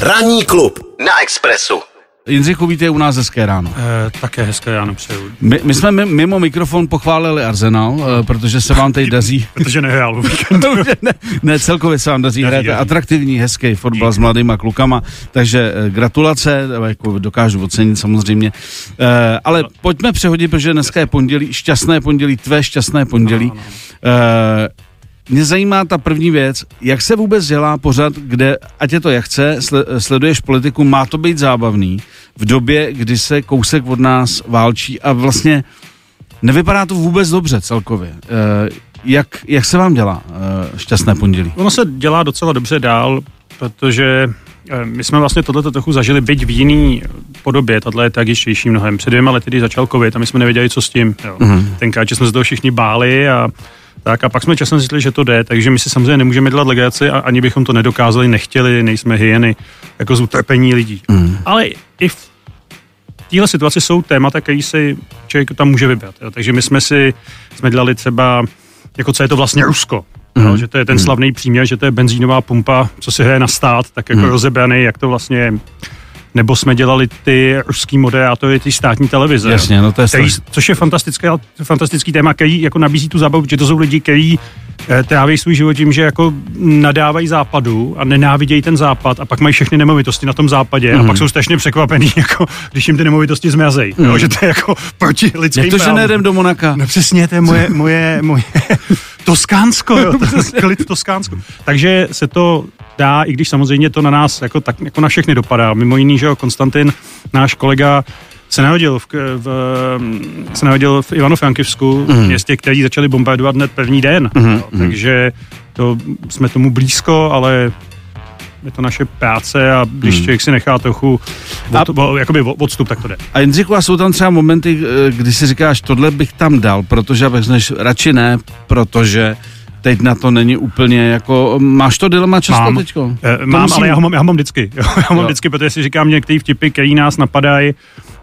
Ranní klub na Expressu. Jindřichu, vítej u nás hezké ráno. E, také hezké ráno přeju. My, my jsme mimo mikrofon pochválili Arsenal, e, protože se vám tady daří. protože nehrál ne, ne, celkově se vám daří, hrát atraktivní, hezký fotbal s mladýma klukama, takže e, gratulace, jako dokážu ocenit samozřejmě. E, ale pojďme přehodit, protože dneska je pondělí, šťastné pondělí, tvé šťastné pondělí. No, no. E, mě zajímá ta první věc, jak se vůbec dělá pořad, kde, ať je to jak chce, sleduješ politiku, má to být zábavný v době, kdy se kousek od nás válčí a vlastně nevypadá to vůbec dobře celkově. Eh, jak, jak se vám dělá eh, šťastné pondělí? Ono se dělá docela dobře dál, protože eh, my jsme vlastně tohleto trochu zažili, byť v jiný podobě, tato je tragičtější mnohem. Před dvěma lety, když začal covid a my jsme nevěděli, co s tím. Jo. Mm-hmm. Tenkrát, že jsme se toho všichni báli a tak a pak jsme časem zjistili, že to jde, takže my si samozřejmě nemůžeme dělat legaci a ani bychom to nedokázali, nechtěli, nejsme hyeny, jako z utrpení lidí. Mm. Ale i v téhle situaci jsou témata, které si člověk tam může vybrat. Jo. Takže my jsme si, jsme dělali třeba, jako co je to vlastně Rusko. Mm. Jo, že to je ten mm. slavný příměr, že to je benzínová pumpa, co si hraje na stát, tak jako mm. rozebraný, jak to vlastně je nebo jsme dělali ty ruský moderátory, ty státní televize. Jasně, no to je který, což je fantastický, fantastický téma, který jako nabízí tu zábavu, že to jsou lidi, kteří eh, tráví svůj život tím, že jako nadávají západu a nenávidějí ten západ a pak mají všechny nemovitosti na tom západě mm. a pak mhm. jsou strašně překvapení, jako, když jim ty nemovitosti zmrazejí. Mm. že to je jako proti lidským Jak to, že nejdem do Monaka? No přesně, to je moje, moje, moje Toskánsko, jo, klid Toskánsko. Takže se to dá, i když samozřejmě to na nás jako, tak, jako na všechny dopadá. Mimo jiný, že jo, Konstantin, náš kolega, se narodil v, v, se narodil v Ivano-Frankivsku, mm. městě, který začali bombardovat hned první den. Mm. Jo, takže to, jsme tomu blízko, ale je to naše práce a když hmm. člověk si nechá trochu od, a, jakoby odstup, tak to jde. A Jindřichu, a jsou tam třeba momenty, eh, kdy si říkáš, tohle bych tam dal, protože abych než radši ne, protože teď na to není úplně jako, máš to dilema často mám, teďko? Eh, mám, musím... ale já ho mám, já ho mám vždycky. já ho mám jo. vždycky, protože si říkám některý vtipy, který nás napadají,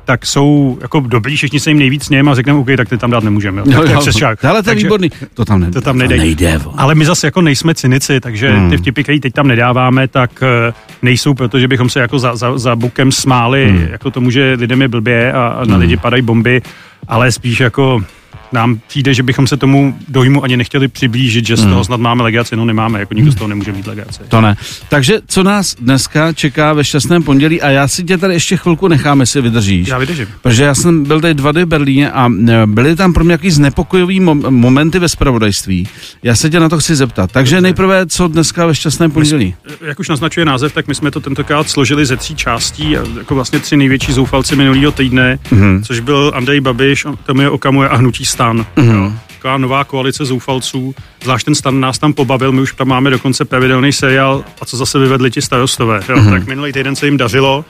tak jsou jako dobrý, všichni se jim nejvíc sněm a řekneme, OK, tak ty tam dát nemůžeme. Jo. Jo, přes Ale to je výborný. To tam, ne, to tam nejde. nejde Ale my zase jako nejsme cynici, takže hmm. ty vtipy, které teď tam nedáváme, tak eh, nejsou, protože bychom se jako za, za, za bukem smáli, hmm. jako tomu, že lidem je blbě a, a na hmm. lidi padají bomby, ale spíš jako nám přijde, že bychom se tomu dojmu ani nechtěli přiblížit, že z toho hmm. snad máme legaci, no nemáme, jako nikdo z toho nemůže mít legaci. To ne. Takže co nás dneska čeká ve šťastném pondělí a já si tě tady ještě chvilku necháme, si vydržíš. Já vydržím. Protože já jsem byl tady dva dny v Berlíně a e, byly tam pro mě jaký znepokojový mom- momenty ve spravodajství. Já se tě na to chci zeptat. Takže Dobře. nejprve, co dneska ve šťastném pondělí? My, jak už naznačuje název, tak my jsme to tentokrát složili ze tří částí, jako vlastně tři největší zoufalci minulého týdne, mm-hmm. což byl Andrej Babiš, Tomio Okamuje a Hnutí stan. Mm-hmm. Taková nová koalice zoufalců. Zvlášť ten stan nás tam pobavil, my už tam máme dokonce pravidelný seriál a co zase vyvedli ti starostové. Jo? Mm-hmm. Tak minulý týden se jim dařilo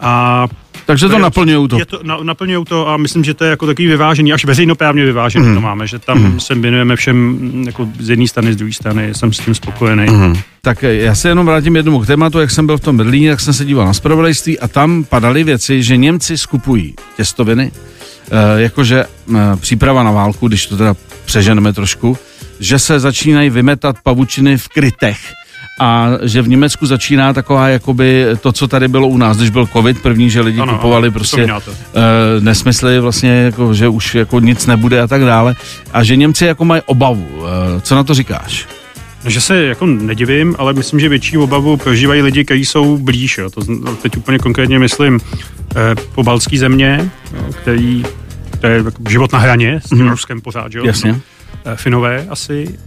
a takže to, to naplňují to. Je to na, naplňují to a myslím, že to je jako takový vyvážený, až veřejnoprávně vyvážený mm. to máme, že tam mm. se věnujeme všem jako z jedné strany, z druhé strany, jsem s tím spokojený. Mm. Tak já se jenom vrátím jednomu k tématu, jak jsem byl v tom Berlíně, tak jsem se díval na spravodajství a tam padaly věci, že Němci skupují těstoviny, Eh, jakože eh, příprava na válku, když to teda přeženeme trošku, že se začínají vymetat pavučiny v krytech a že v Německu začíná taková jakoby to, co tady bylo u nás, když byl covid první, že lidi ano, kupovali ano, prostě uh, nesmysly vlastně, jako, že už jako nic nebude a tak dále a že Němci jako mají obavu. Uh, co na to říkáš? Že se jako nedivím, ale myslím, že větší obavu prožívají lidi, kteří jsou blíž. Jo. To teď úplně konkrétně myslím eh, po baltský země, jo, který to je jako život na hraně s tím mm. Ruskem pořád, že jo? Jasně. No, Finové asi.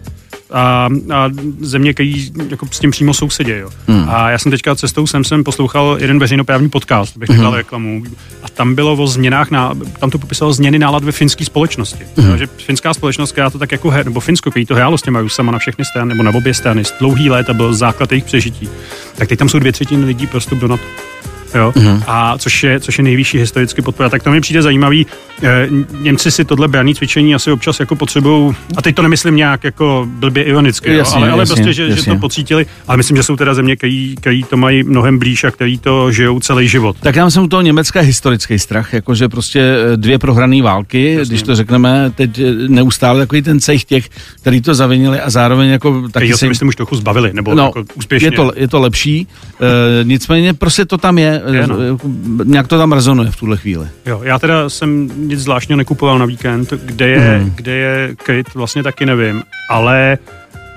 A, a země, který jako s tím přímo sousedí. Jo. Mm. A já jsem teďka cestou sem jsem poslouchal jeden veřejnoprávní podcast, bych nedal mm. reklamu. A tam bylo o změnách, na, tam to popisalo změny nálad ve finské společnosti. Mm. Jo, že finská společnost, která to tak jako, her, nebo Finsko, který to hrálo s těma Rusama na všechny strany, nebo na obě strany, dlouhý let a byl základ jejich přežití. Tak teď tam jsou dvě třetiny lidí prostě do NATO. Jo? Mm. A což je, což je nejvyšší historicky podpora. Tak to mi přijde zajímavý. E, Němci si tohle braní cvičení asi občas jako potřebují, a teď to nemyslím nějak jako blbě ironicky, jasně, jo? ale, ale jasně, prostě, že, jasně. že to pocítili, ale myslím, že jsou teda země, který, který to mají mnohem blíž a který to žijou celý život. Tak já myslím u toho Německa historický strach, jakože prostě eh, dvě prohrané války, jasně. když to řekneme, teď neustále takový ten cech těch, který to zavinili a zároveň jako taky si myslím už trochu zbavili, nebo no, jako úspěšně. Je to, je to lepší, e, nicméně prostě to tam je, je no. nějak to tam rezonuje v tuhle chvíli. Jo, já teda jsem nic zvláštního nekupoval na víkend, kde je, mm. kde je kryt, vlastně taky nevím, ale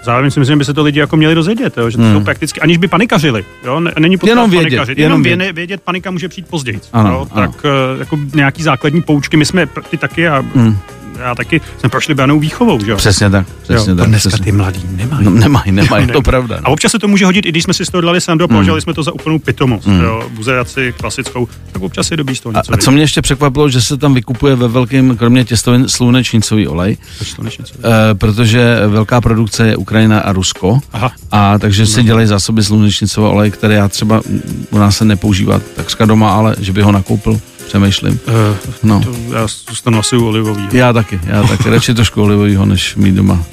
Zároveň si myslím, že by se to lidi jako měli dozvědět, jo, že to hmm. jsou prakticky, aniž by panikařili. Jo, není potřeba jenom vědět, panikařit, jenom vědět. vědět, panika může přijít později. Ano, jo, ano. Tak eh, jako nějaký základní poučky, my jsme ty taky a hmm já taky jsme prošli branou výchovou, že jo? Přesně tak, přesně jo, tak. dneska přesně. ty mladí nemají. No, nemají, nemají, to pravda. No. A občas se to může hodit, i když jsme si z toho dali sandu a považovali mm. jsme to za úplnou pitomost, mm. jo, buzeraci klasickou, tak občas je dobrý z toho něco. A, a co mě ještě překvapilo, že se tam vykupuje ve velkém, kromě těstovin, slunečnicový olej, e, protože velká produkce je Ukrajina a Rusko, Aha. a takže si no. dělají zásoby slunečnicového oleje, které já třeba u nás se nepoužívá takřka doma, ale že by ho nakoupil přemýšlím. Uh, no. to já zůstanu asi u olivového. Já taky, já taky. Radši trošku olivového, než mít doma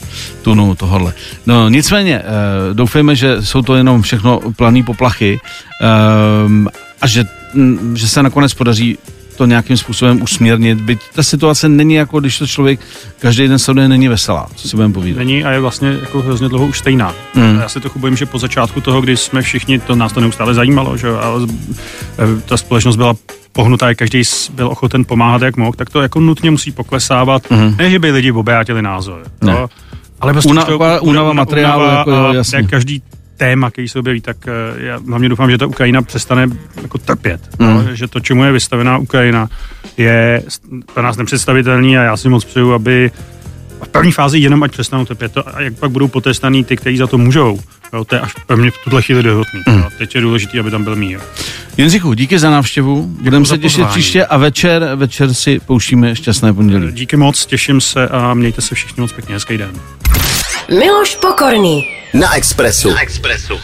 tunu tohohle. No nicméně, uh, doufejme, že jsou to jenom všechno planý poplachy uh, a že, m, že se nakonec podaří to nějakým způsobem usměrnit, byť ta situace není jako, když to člověk každý den sleduje, není veselá, co si budeme povídat. Není a je vlastně jako hrozně dlouho už stejná. Mm. Já se trochu bojím, že po začátku toho, kdy jsme všichni, to nás to neustále zajímalo, že ale ta společnost byla pohnutá, každý byl ochoten pomáhat, jak mohl, tak to jako nutně musí poklesávat. Mm. Ne, že by lidi obejátili názor. Ne. Jo? Ale prostě Una, to, unava materiálu, unava jako, jo, jasně. každý téma, který se objeví, tak eh, já hlavně doufám, že ta Ukrajina přestane jako trpět. Mm. No, že to, čemu je vystavená Ukrajina, je pro nás nepředstavitelný a já si moc přeju, aby v první fázi jenom ať přestanou trpět to, a jak pak budou potestaný ty, kteří za to můžou. Jo, to je až pro mě v tuhle chvíli dohodný. Mm. Teď je důležité, aby tam byl mír. Jindřichu, díky za návštěvu. Budeme se těšit příště a večer, večer si pouštíme šťastné pondělí. Díky moc, těším se a mějte se všichni moc pěkně. Hezký den. Miloš Pokorný. Na Expressu. Na Expressu.